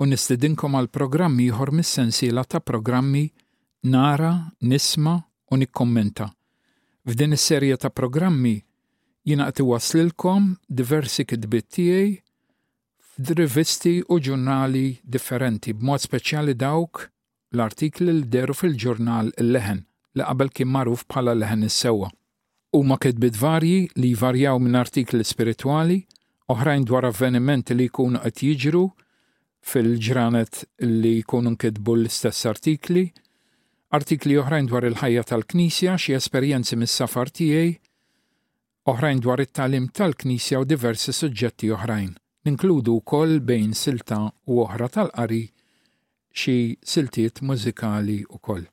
u nistidinkom għal programm ieħor mis-sensiela ta' programmi Nara, Nisma' u Nikkummenta. F'din is-serje ta' programmi jiena qed iwasslilkom diversi kitbiet tiegħi f'rivisti u ġurnali differenti, b'mod speċjali dawk l-artikli li dehru fil-ġurnal Il-Leħen, li qabel kien magħruf bħala Leħen is-Sewwa. Huma kitbiet varji li jvarjaw minn artikli spiritwali, oħrajn dwar avvenimenti li jkunu qed jiġru fil-ġranet li jkunu nkitbu l-istess artikli, artikli oħrajn dwar il-ħajja tal-Knisja, xi esperjenzi mis-safar tiegħi, oħrajn dwar it-tagħlim tal-Knisja u diversi suġġetti oħrajn. Ninkludu wkoll bejn silta u oħra tal-qari xi siltiet mużikali wkoll.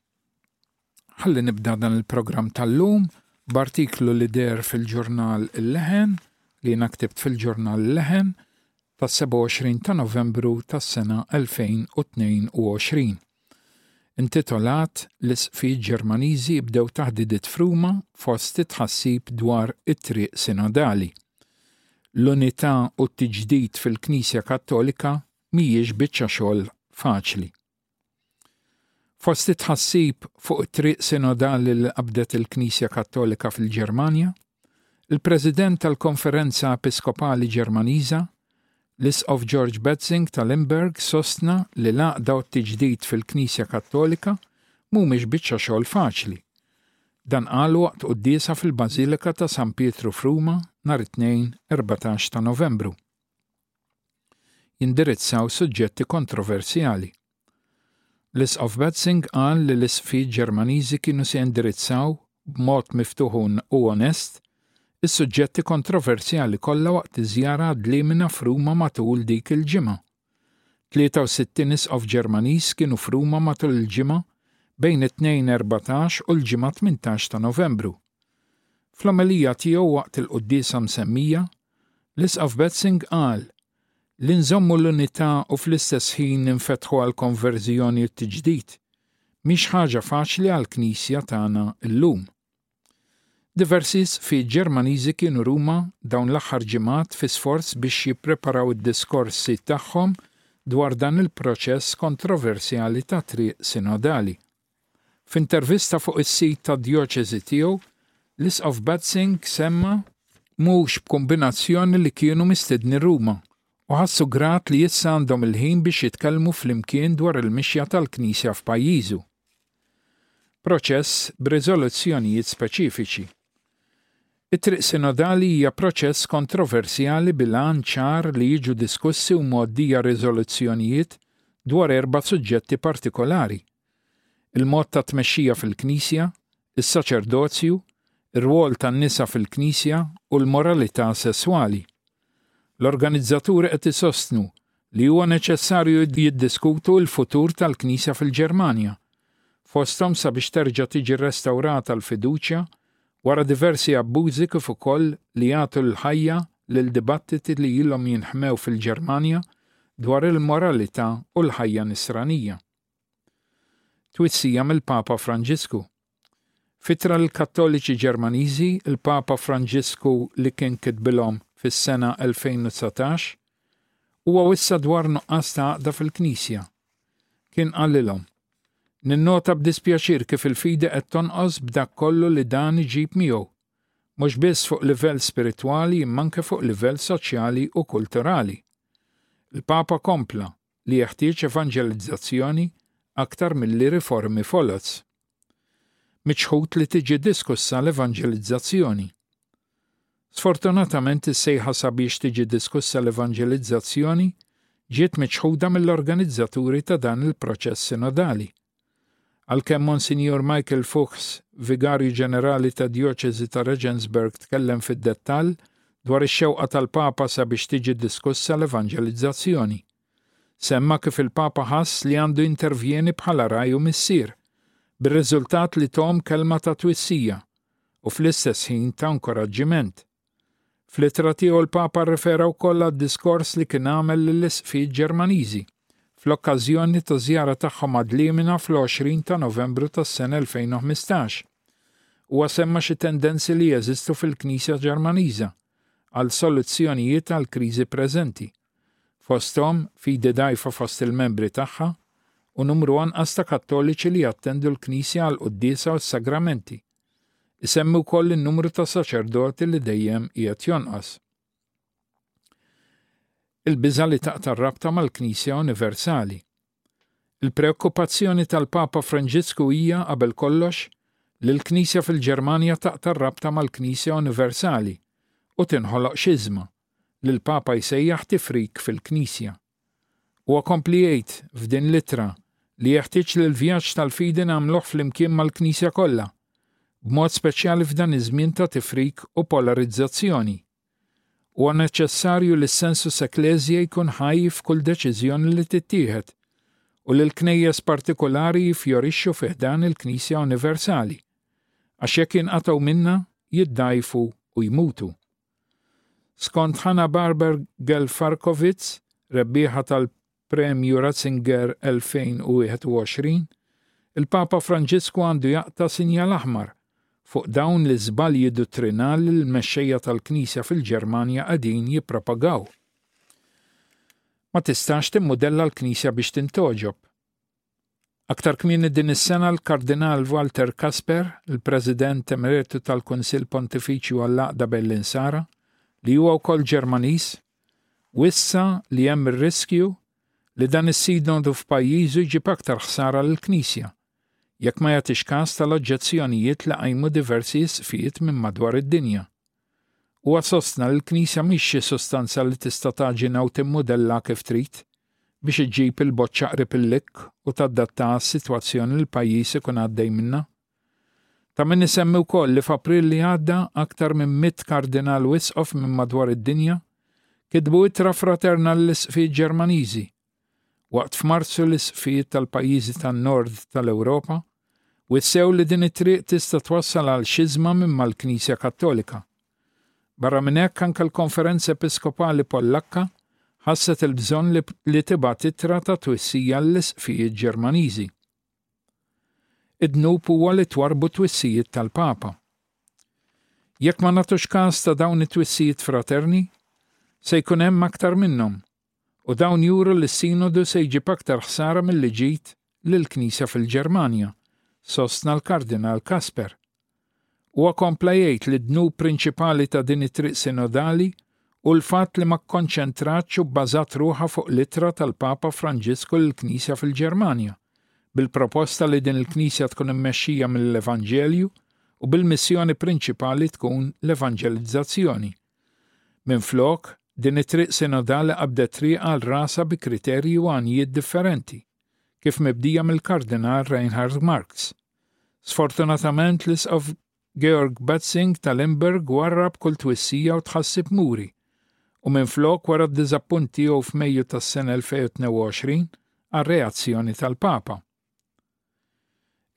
Ħalli nibda dan il-programm tal-lum b'artiklu li deher fil-ġurnal Il-Leħen li jiena ktibt fil-ġurnal Il-Leħen tas-27 ta' Novembru tas-sena 2022. intitolat L-Isqfijiet Ġermaniżi jibdew taħdidiet f'Ruma fost it-tħassib dwar it-triq sinodali. L-unità u t-tiġdid fil-Knisja Kattolika mhijiex biċċa xogħol faċli. Fost it-tħassib fuq it-triq sinodali li qabdet il-Knisja Kattolika fil-Ġermanja, Il-President tal-Konferenza Episkopali Ġermaniża, l-Isqof George Betzing ta' Limburg sostna li l-għaqda u t-tiġdid fil-Knisja Kattolika mhumiex biċċa xogħol faċli. Dan qalu waqt quddiesa fil-Bażilika ta' San Pietru f'Ruma nhar it-Tnejn 14 ta' Novembru. Jindirizzaw suġġetti kontroversjali. L-Isqof Batzing qal li l-Isqfijiet Ġermaniżi kienu se jindirizzaw, b'mod miftuħ u onest, is-suġġetti kontroversjali kollha waqt iż-żjara ad limina f'Ruma matul dik il-ġimgħa. 63 Isqof Ġermaniż kienu f'Ruma matul il-ġimgħa bejn it-Tnejn 14 u l-Ġimgħa 18 ta' Novembru. Fl-omelija tiegħu waqt il-quddiesa msemmija, l-Isqof Batzing qal li nżommu l-unità u fl-istess ħin ninfetħu għall-konverżjoni u t-tiġdid mhix ħaġa faċli għall-Knisja tagħna llum. Diversi sfiet Ġermaniżi kienu Ruma dawn l-aħħar ġimgħat fi sforz biex jippreparaw id-diskorsi tagħhom dwar dan il-proċess kontroversjali ta' triq sinodali. F'intervista fuq is-sit tad-djoċesi tiegħu, l-Isqof Batzing semma mhux b'kumbinazzjoni li kienu mistednin Ruma u ħassu grat li issa għandhom il-ħin biex jitkellmu flimkien dwar il-mixja tal-Knisja f'pajjiżu. Proċess b'riżoluzzjonijiet speċifiċi. It-Triq Sinodali hija proċess kontroversjali bil-għan ċar li jiġu diskussi u mgħoddija riżoluzzjonijiet dwar erba' suġġetti partikolari, il-mod ta' tmexxija fil-Knisja, is-saċerdozju, ir-rwol tan-nisa fil-Knisja u l-moralità sesswali. L-organizzaturi qed isostnu li huwa neċessarju jiddiskutu l-futur tal-Knisja fil-Ġermanja, fosthom sabiex terġa' tiġi rrestawrata l-fiduċja wara diversi abbużi kif ukoll li jagħtu l-ħajja lil dibattiti li ilhom jinħmew fil-Ġermanja dwar il-moralità u l-ħajja Nisranija. Twissija mill-Papa Franġisku. F'ittra lill-Kattoliċi Ġermaniżi, il-Papa Franġisku li kien kitbilhom fis-sena 2019, huwa wissa dwar nuqqas ta' għaqda fil-Knisja. Kien qalilhom, Ninnota b'dispjaċir kif il-fidi qed tonqos b'dak kollu li dan iġib miegħu, mhux biss fuq livell spiritwali imma anke fuq livell soċjali u kulturali. Il-Papa kompla, li jeħtieġ evanġelizzazzjoni aktar milli riformi foloz. Miċħud li tiġi diskussa l-evanġelizzazzjoni. Sfortunatament is-sejħa sabiex tiġi diskussa l-evanġelizzazzjoni ġiet miċħuda mill-organizzaturi ta' dan il-proċess sinodali. Għalkemm Monsinjur Michael Fuchs, Vigarju Ġenerali tad-Djoċesi ta' Regensburg tkellem fid-dettall dwar ix-xewqa tal-Papa sabiex tiġi diskussa l-evanġelizzazzjoni. Semma kif il-Papa ħass li għandu intervjeni bħala raj u missier, bir-riżultat li tom kelma ta' twissija u fl-istess ħin ta' inkoraġġiment. Fl-ittra tiegħu l-Papa rrefera wkoll għad-diskors li kien għamel lill-Isqfijiet Ġermaniżi fl-okkażjoni ta' żjara tagħhom għad-Dliemina fl-20 ta' Novembru tas-sena 2015. Huwa semma xi tendenzi li jeżistu fil-Knisja Ġermaniża għal soluzzjonijiet għal kriżi preżenti. Fosthom fidi dajfa fost il-membri tagħha u numru anqas ta' Kattoliċi li jattendu l-Knisja għal quddiesa u s-sagramenti. Isemmi wkoll in-numru ta' saċerdoti li dejjem qiegħed jonqos. Il-biża' li taqta' rabta mal-Knisja Universali. Il-preokkupazzjoni tal-Papa Franġisku hija qabel kollox li l-Knisja fil-Ġermanja taqta' rabta mal-Knisja Universali u tinħoloq xiżma li l-Papa jsejjaħ tifrik fil-Knisja. Huwa kompli jgħid f'din l-ittra li jeħtieġ li l-vjaġġ tal-fidi nagħmluh flimkien mal-Knisja kollha, b'mod speċjali f'dan iż-żmien ta' tifrik u polarizzazzjoni. Huwa neċessarju li s-sensus ecclesiae jkun ħaj f'kull deċiżjoni li tittieħed u li l-Knejjes partikulari jiffjorixxu fi ħdan il-Knisja universali, għax jekk jinqatgħu minnha, jiddgħajfu u jmutu. Skont Hanna Barber Gelfarkovits, rebbieħa tal-Premju Ratzinger 2021, il-Papa Franġisku għandu jaqta' sinjal aħmar fuq dawn l-iżbalji duttrinali li l-mexxejja tal-Knisja fil-Ġermanja qegħdin jippropagaw. Ma tistax timmudella l-Knisja biex tintgħoġob. Aktar kmieni din is-sena l-Kardinal Walter Kasper, il-President Emeritu tal-Kunsill Pontifiċju għall-Għaqda bejn l-Insara, li huwa wkoll Ġermaniż, wissa li hemm ir-riskju li dan is-Sinodu f'pajjiżu jġib aktar ħsara lill-Knisja, jekk ma jagħtix kas tal-oġġezzjonijiet li qajmu diversi Isqfijiet minn madwar id-dinja. Huwa sostna li l-Knisja mhix xi sustanza li tista' tagħġinha u timmudellha kif trid, biex iġġib il-boċċa qrib il-likk u tadattaha għas-sitwazzjoni li l-pajjiż ikun għaddej minnha. Ta' min isemmi wkoll li f'April li għadda aktar minn mitt kardinal u isqof minn madwar id-dinja kitbu ittra fraterna lill-isqfijiet Ġermaniżi Waqt f'Marzu l-isqfijiet tal-pajjiżi tan-Nord tal-Ewropa wissew li din it-triq tista' twassal għal xiżma minn mal-Knisja Kattolika. Barra minn hekk anke l-Konferenza Episkopali Pollakka ħasset il-bżonn li, li tibgħat ittra ta' twissija l-isqfijiet Ġermaniżi. Id-dnub huwa li twarbu twissijiet tal-Papa. Jekk ma nagħtux każ ta' dawn it-twissijiet fraterni, se jkun hemm aktar minnhom u dawn juru li s-Sinodu se jġib aktar ħsara milli ġid lill-Knisja fil-Ġermanja, sostna l-Kardinal Kasper. Huwa kompla jgħid li d-dnub prinċipali ta' din it-triq sinodali hu l-fatt li ma kkonċentratx u bbażat ruħha fuq l-ittra tal-Papa Franġisku lill-Knisja fil-Ġermanja, bil-proposta li din il-Knisja tkun immexxija mill-Evanġelju u bil-missjoni prinċipali tkun l-evanġelizzazzjoni. Minflok, din it-triq sinodali qabdet triq għal rasa bi kriterji u għanijiet differenti, kif mibdija mill-Kardinal Reinhard Marx. Sfortunatament l-Isqof Georg Batzing tal-Imberg warrab kull twissija u tħassib muri u minflok wara d-diżappunt tiegħu f'Mejju tas-sena 2022 għar-reazzjoni tal-Papa.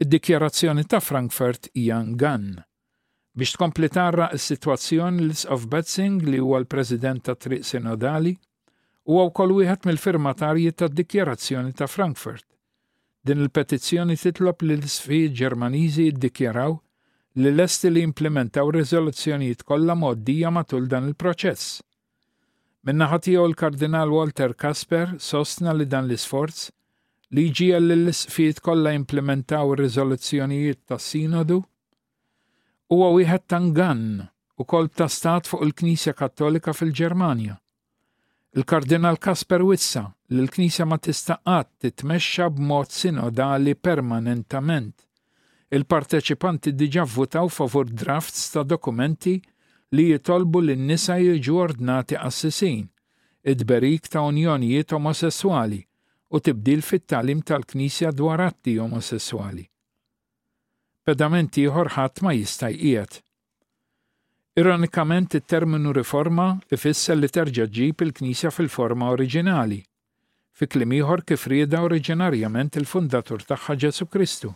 Id-dikjarazzjoni ta' Frankfurt hija ngann. Biex tkompli tgħarraq is-sitwazzjoni, l-Isqof Betzing, li huwa l-President tat-Triq Sinodali, huwa wkoll wieħed mill-firmatarji tad-dikjarazzjoni ta' Frankfurt. Din il-petizzjoni titlob li l-Isqfijiet Ġermaniżi jiddikjaraw li lesti li jimplimentaw ir-riżoluzzjonijiet kollha mgħoddija matul dan il-proċess. Min-naħa tiegħu l-Kardinal Walter Kasper sostna li dan l-isforz, li jġiegħel lill-Isqfijiet kollha jimplimentaw ir-riżoluzzjonijiet tas-Sinodu, huwa wieħed ta' ngann u kolp ta' stat fuq il-Knisja Kattolika fil-Ġermanja. Il-Kardinal Kasper wissa li l-Knisja ma tista' qatt titmexxa b'mod sinodali permanentament Il-parteċipanti diġà vvutaw favur drafts ta' dokumenti li jitolbu li n-nisa jiġu ordnati qassisin, it-tberik ta' unjonijiet omosesswali u tibdil fit-tagħlim tal-Knisja dwar atti omosesswali. Pedament ieħor ħadd ma jista' jqiegħed. Ironikament it-terminu riforma ifisser li terġa' ġġib il-Knisja fil-forma oriġinali. Fi kliem ieħor, kif riedha oriġinarjament il-Fundatur tagħha Ġesù Kristu.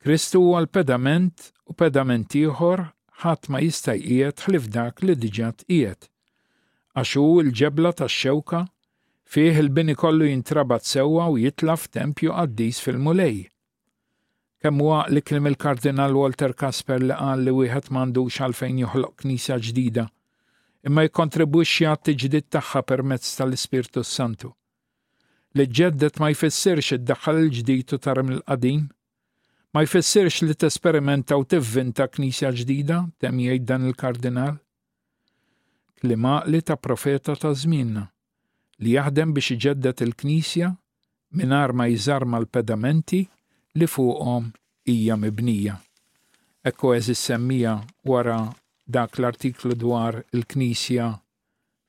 Kristu huwa l-pedament u pedament ieħor ħadd ma jista' jqiegħed ħlief dak li diġà tqiegħed. Għax hu l-ġebla tax-xewka fih il-bini kollu jintrabat sewwa u jitla' f'tempju qaddis fil-Mulej. Kemm huwa li kliem il-Kardinal Walter Casper li qal li wieħed m'għandux għalfejn joħloq Knisja ġdida, imma jikkontribwixxi għat-tiġdid tagħha permezz tal-Ispirtu s-Santu. Li ġġedded ma jfissirx iddaħħal il-ġdid u tarem il-qadim, Ma jfissirx li tesperimenta u tivvinta knisja ġdida, temm jgħid dan il-kardinal. Klima li ta' profeta ta' żmienna. li jaħdem biex iġedded il-knisja mingħajr ma jżarma l-pedamenti li fuqhom hija mibnija. Hekk u eżis semmija wara dak l-artiklu dwar il-knisja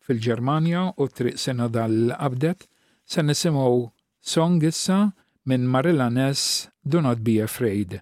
fil-Ġermanja u t-triq sinodali li qabdet, se nisimgħu song issa minn Marilla Ness Do Not Be Afraid.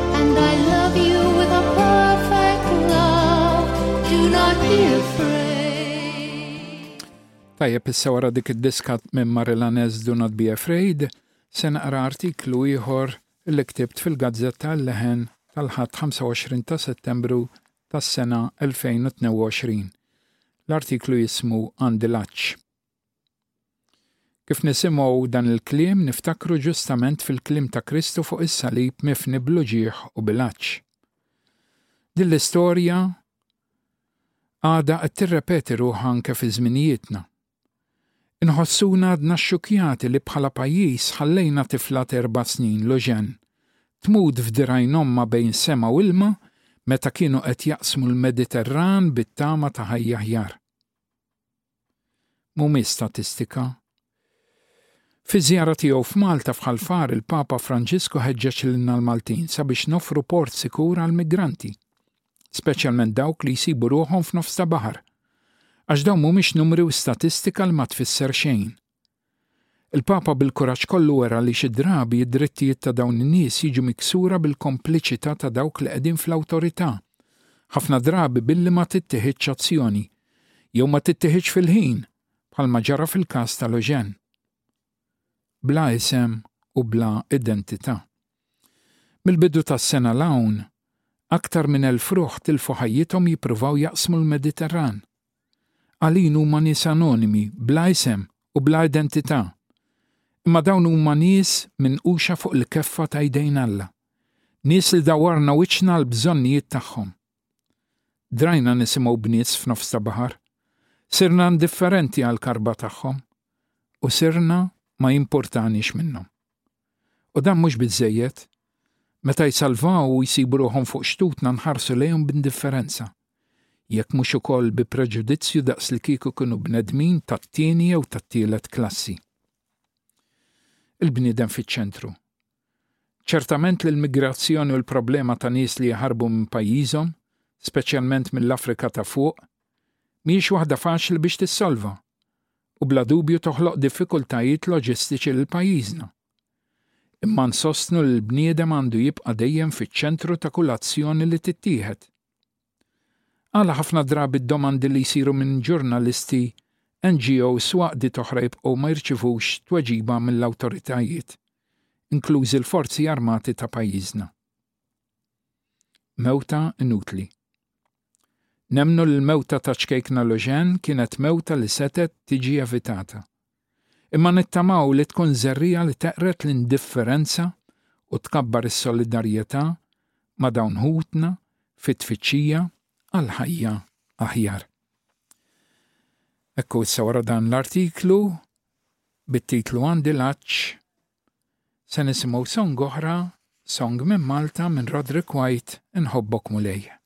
Tajjeb issa wara dik id-diskat minn Marilanez Do Not Be Afraid, se naqra artiklu ieħor li ktibt fil-gazzetta l-leħen tal-ħadd 25 ta' Settembru tas-sena 2022. L-artiklu jismu Għandi Laċċ. Kif nisimgħu dan il-kliem niftakru ġustament fil-kliem ta' Kristu fuq is-salib mifni bl-uġigħ u bil-għatx. Din l-istorja għada qed tirrepeti ruħha anke fi żminijietna. Inħossuna għadna xxukjati li bħala pajjiż ħallejna tifla terba' snin l-uġen tmut f'dirajn omma bejn sema u ilma meta kienu qed jaqsmu l-Mediterran bit-tama ta' ħajja aħjar. Mhumiex statistika. Fiż-żjara tiegħu f'Malta f'Ħal-Far il-Papa Franġisku ħeġġeġ lilna l-Maltin sabiex noffru port sikur għall-migranti, speċjalment dawk li jsibu ruħhom f'nofs ta' baħar, għax dawn mhumiex numri u statistika li ma tfisser xejn. Il-Papa bil-kuraġġ kollu wera li xi drabi d-drittijiet ta' dawn in-nies jiġu miksura bil-kompliċità ta' dawk li qegħdin fl-awtorità, ħafna drabi billi ma tittiħidx azzjoni, jew ma tittiħidx fil-ħin, bħalma ġara fil-każ tal-Eugène. Bla isem u bla identità. Mill-bidu tas-sena l-hawn, aktar minn elf ruħ tilfu ħajjithom jippruvaw jaqsmu l-Mediterran. Għalin huma nies anonimi, bla isem u bla identità. Imma dawn huma nies minquxa fuq il-keffa ta' jdejn Alla. Nies li dawwarna wiċċna għall-bżonnijiet tagħhom. Drajna nisimgħu b'nies f'nofs ta' baħar. Sirna indifferenti għall-karba tagħhom u sirna ma jimpurtaniex minnhom. U dan mhux biżżejjed, meta jsalvaw u jsibu ruħhom fuq xtutna nħarsu lejhom b'indifferenza, jekk mhux ukoll bi preġudizzju daqslikieku kienu bnedmin tat-tieni jew tat-tielet klassi. Il-bniedem fiċ-ċentru. Ċertament li l-migrazzjoni u l-problema ta' nies li jaħarbu minn pajjiżhom, speċjalment mill-Afrika ta' fuq, mhijiex waħda faċli biex tissolva u bla dubju toħloq diffikultajiet loġistiċi lil pajjiżna. Imma nsostnu li l-bniedem għandu jibqa' dejjem fiċ-ċentru ta' kull azzjoni li tittieħed. Għala ħafna drabi d-domandi li jsiru minn ġurnalisti, NGOs u għaqdiet oħra jibqgħu ma jirċivux tweġiba mill-awtoritajiet, inklużi l-forzi armati ta' pajjiżna? Mewta inutli. Nemmnu li l-mewta ta' ċkejkna Lejeune kienet mewta li setgħet tiġi evitata. Imma nittamaw li tkun żerriegħa li teqred l-indifferenza u tkabbar is-solidarjetà ma' dawn ħutna fit-tfittxija għal ħajja aħjar. Ekku issa wara dan l-artiklu bit-titlu Għandi l-għatx se nisimgħu song oħra, song minn Malta minn Roderick White, Inħobbok Mulej.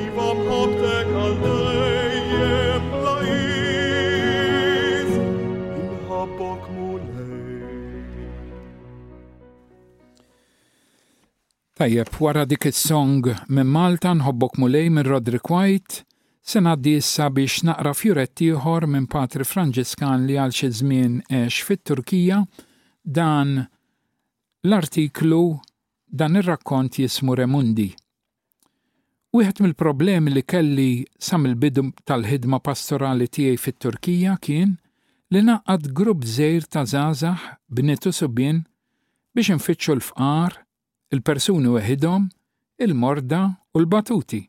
Iva mħabbtek għal dejjem bla qis, inħabbok mulej. Tajjeb, wara dik is-song minn Malta nħobbok mulej minn Roderick White, se ngħaddi issa biex naqra fjuret ieħor minn Patri Franġiskan li għal xi żmien għex fit-Turkija dan l-artiklu Dan ir-rakkont jismu Re Mundi. Wieħed mill-problemi li kelli sa mill-bidu tal-ħidma pastorali tiegħi fit-Turkija kien li ngħaqqad grupp żgħir ta' żgħażagħ, bniet u subien biex infittxu l-fqar, il-persuni weħidhom, il-morda u l-batuti.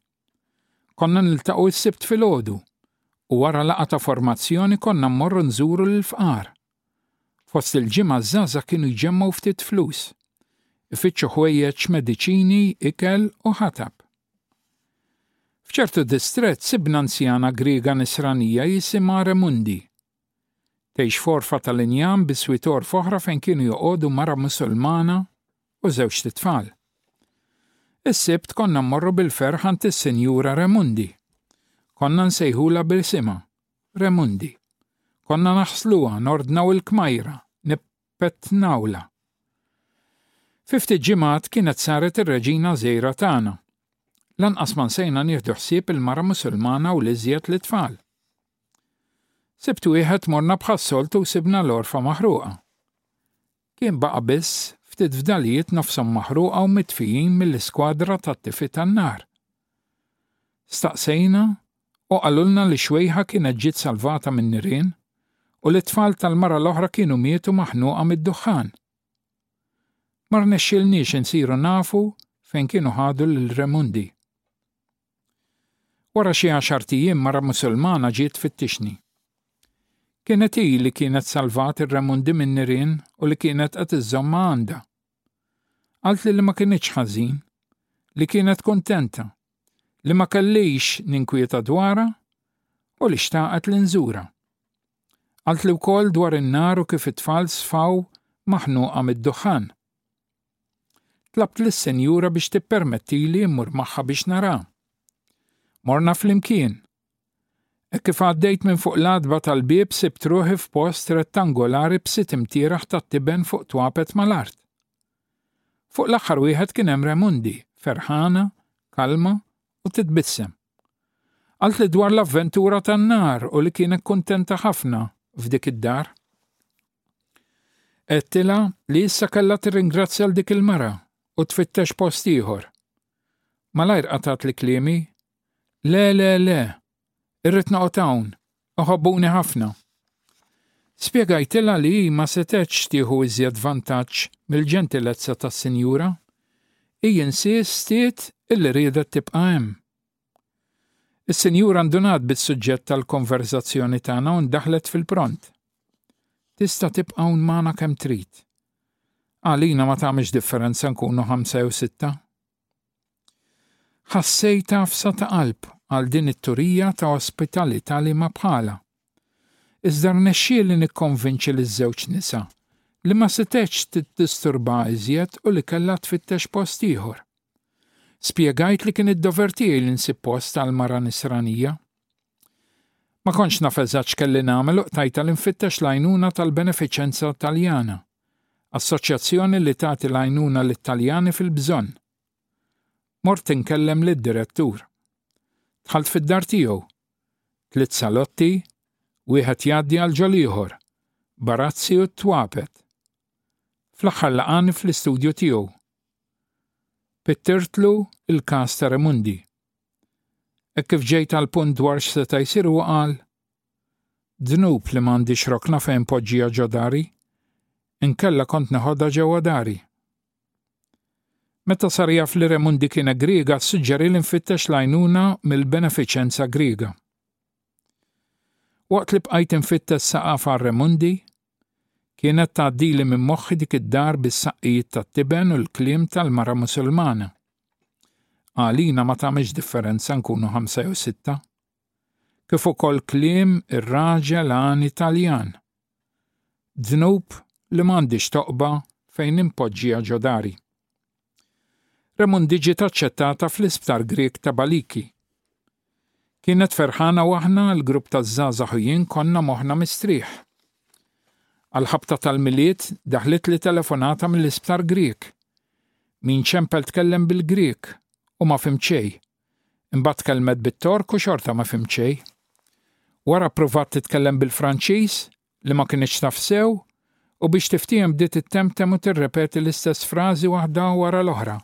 Konna niltaqgħu s-Sibt filgħodu u wara laqgħa ta' formazzjoni konna mmorru nżuru lill-fqar. Fost il-ġimgħa ż-żgħażagħ kienu jġemmgħu ftit flus. Ifittxu ħwejjeġ, mediċini, ikel u ħatab. F'ċertu distrett sibna anzjana Griega Nisranija jisimha Remundi. Tgħix f'għorfa tal-injam bi swiet għorf oħra fejn kienu joqogħdu mara Musulmana u żewġt it-tfal. Is-Sibt konna mmorru bil-ferħ għand is-Sinjura Remundi. Konna nsejħula bil-sima, Remundi. Konna naħsluha, nordnaw il-kmajra, nippetnawla. Fi ftit ġimgħat kienet saret ir-reġina żejra tagħna. Lanqas ma nsejna nieħdu ħsieb il-mara Musulmana u l-iżjed l-itfal. Sibt wieħed morna bħas-soltu u sibna l-għorfa maħruqa. Kien baqa' biss ftit fdalijiet nofshom maħruqa u mitfijin mill-iskwadra tat-tifi tan-nar. Staqsejna u qalulna li xwejħa kienet ġiet salvata min-nirien u li t-tfal tal-mara l-oħra kienu mietu maħnuqa mid-duħħan. Ma rnexxielniex insiru nafu fejn kienu ħadu lil Remundi. Wara xi għaxart ijiem mara Musulmana ġiet tfittixni. Kienet hi li kienet salvat ir-Remundi min-nirien u li kienet qed iżżommha għandha. Qaltli li ma kinitx ħażin, li kienet kuntenta, li ma kellix ninkwieta dwarha u li xtaqet li nżura. Qaltli wkoll dwar in-nar u kif it-tfal sfaw maħnuqa mid-duħħan. Tlabt lis-senjura biex tippermettili mmur magħha biex nara. Morna flimkien. Hekk kif għaddejt minn fuq l-adba tal-bieb sibt ruħi f'post rettangolari b'sit imtieraħ tat-tiben fuq twapet mal-art. Fuq l-aħħar wieħed kien hemm Remundi, ferħana, kalma u titbissem. Għalt li dwar l-avventura tan-nar u li kienet kuntenta ħafna f'dik id-dar. Għedtilha li issa kellha tirringrazzja l dik il-mara u tfittex post ieħor. Malajr qatat li kliemi, le le le, irrid noqgħod hawn, iħobbuni ħafna. Spjegajtilha li hi ma setgħetx tieħu iżjed vantaġġ mill-ġentilezza tas-sinjura, hi insistiet illi riedet tibqa' hemm. Is-sinjura ndunat bis-suġġett tal-konverżazzjoni tagħna u ndaħlet fil-pront. Tista' tibqa' hawn magħna kemm trid. Għalina ma tagħmilx differenza nkunu ħamsa jew sitta. Ħassejt għafsa ta' qalb għal din it-turija ta' ospitalità li ma bħala. Iżda rnexxieli nikkonvinċi liż-żewġ nisa li ma setgħetx tiddisturbha iżjed u li kellha tfittex post ieħor. Spjegajt li kien id-dover tiegħi li nsib post għal mara Nisranija. Ma kontx naf eżatt x'kelli nagħmel u qtajta li nfittex l-għajnuna tal-Benefiċenza Taljana, assoċjazzjoni li tagħti l-għajnuna lit-Taljani fil-bżonn. Mort inkellem lid-direttur. Dħalt fid-dar tiegħu. Tliet salotti, wieħed jgħaddi għal ġol ieħor, barazzi u twapet. Fl-aħħar laqani fl-istudju tiegħu. Pittirtlu il-każ ta' Remundi. Hekk kif ġejt għal punt dwar x'seta' jsir u qal, Dnub li m'għandix rokna fejn poġġija ġo dari, inkella kont neħodha ġewwa dari. Meta sar jaf li Remundi kienet Griega, ssuġġeri li nfittex l-għajnuna mill-benefiċenza Griega. Waqt li bqajt infittex saqaf għal Remundi, kienet tgħaddili minn moħħi dik id-dar bis-saqqijiet tat-tiben u l-kliem tal-mara Musulmana. Għalina ma tagħmilx differenza nkunu ħamsa jew sitta. kif ukoll kliem ir-raġel għani Taljan, dnub li m'għandix toqba fejn inpoġġiha ġo dari. Remundi ġiet aċċettata fl-Isptar Grieg ta' Baliki. Kienet ferħana u aħna l-grupp taż-żgħażagħ u jien konna moħħna mistrieħ. Għal-ħabta tal-milied daħlet li telefonata mill-Isptar Grieg. Min ċempel tkellem bil-Grieg u ma fimċej. Imbagħad tkellmet bit-Tork u xorta ma fhimt xejn. Wara ppruvat titkellem bil-Franċiż li ma kinitx taf sew u biex tiftiehem bdiet ittemtem u tirrepeti l-istess frażi waħda wara l-oħra.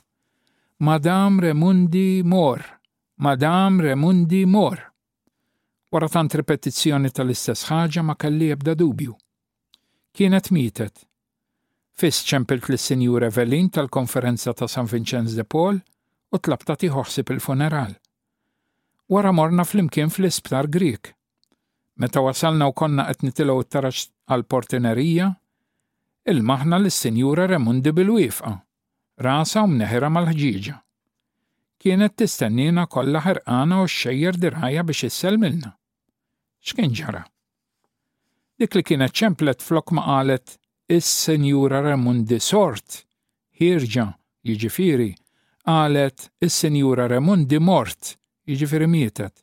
Madam Remundi mor, Madam Remundi mor. Wara tant ripetizzjoni tal-istess ħaġa ma kelli ebda dubju. Kienet mietet. Fiss ċempilt lis-Sinjur Evelyn tal-Konferenza ta' San Vinċenz de Paul u tlabtha tieħu ħsieb il-funeral. Wara morna flimkien fl-isptar Grieg. Meta wasalna u konna qed nitilgħu t-taraġ għall-portinerija, ilmaħna lis-Sinjura Remundi bil-wiefqa, rasha u mneħirha mal-ħġieġa. Kienet tistennina kollha ħerqana u xxejjer dirgħajha biex issellmilna. X'kien ġara? Dik li kienet ċemplet flok ma qalet is-Sinjura Remundi sort, ħierġa, jiġifieri, qalet is-Sinjura Remundi mort, jiġifieri mietet.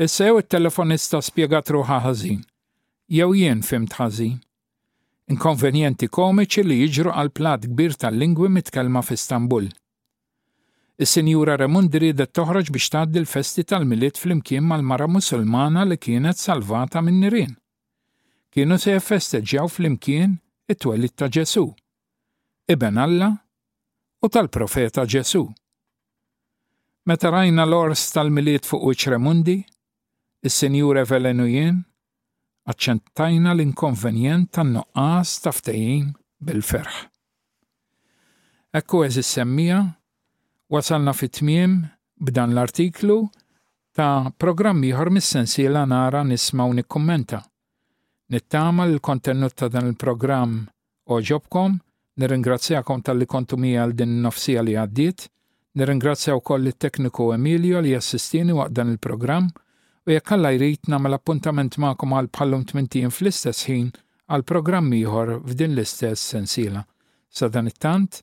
Issa jew it-telefonista spjegat ruħha ħażin, jew jien fimt ħażin. Inkonvenjenti komiċi li jiġru għal plat kbir tal-lingwi mitkellma f'Istanbul. Is-Sinjura Raymond riedet toħroġ biex tgħaddi l-festi tal-Milied flimkien mal-mara Musulmana li kienet salvata min-nirien. Kienu se jiffesteġġjaw flimkien it-twelid ta' Ġesù, Iben Alla u tal-Profeta Ġesù. Meta rajna l-għors tal-Milied fuq wiċċ Raimondi, is-Sinjur Evelyn u jien aċċettajna l-inkonvenjent tan-nuqqas ta' ftehim bil-ferħ. Hekk u għeżież semmiegħa, wasalna fit-tmiem b'dan l-artiklu ta' programm ieħor mis-sensiela Nara, Nisma' u Nikkummenta. Nittama li l-kontenut ta' dan il-programm Għoġobkom, nirringrazzjakom talli kontu miegħi għal din in-nofsija li għaddiet. Nirringrazzja wkoll lit-tekniku Emilio li assistieni waqt dan il-programm u jekk Alla jrid nagħmel appuntament magħkom għal bħallum tmintijiem fl-istess ħin għal programm ieħor f'din l-istess sensiela. Sadanittant,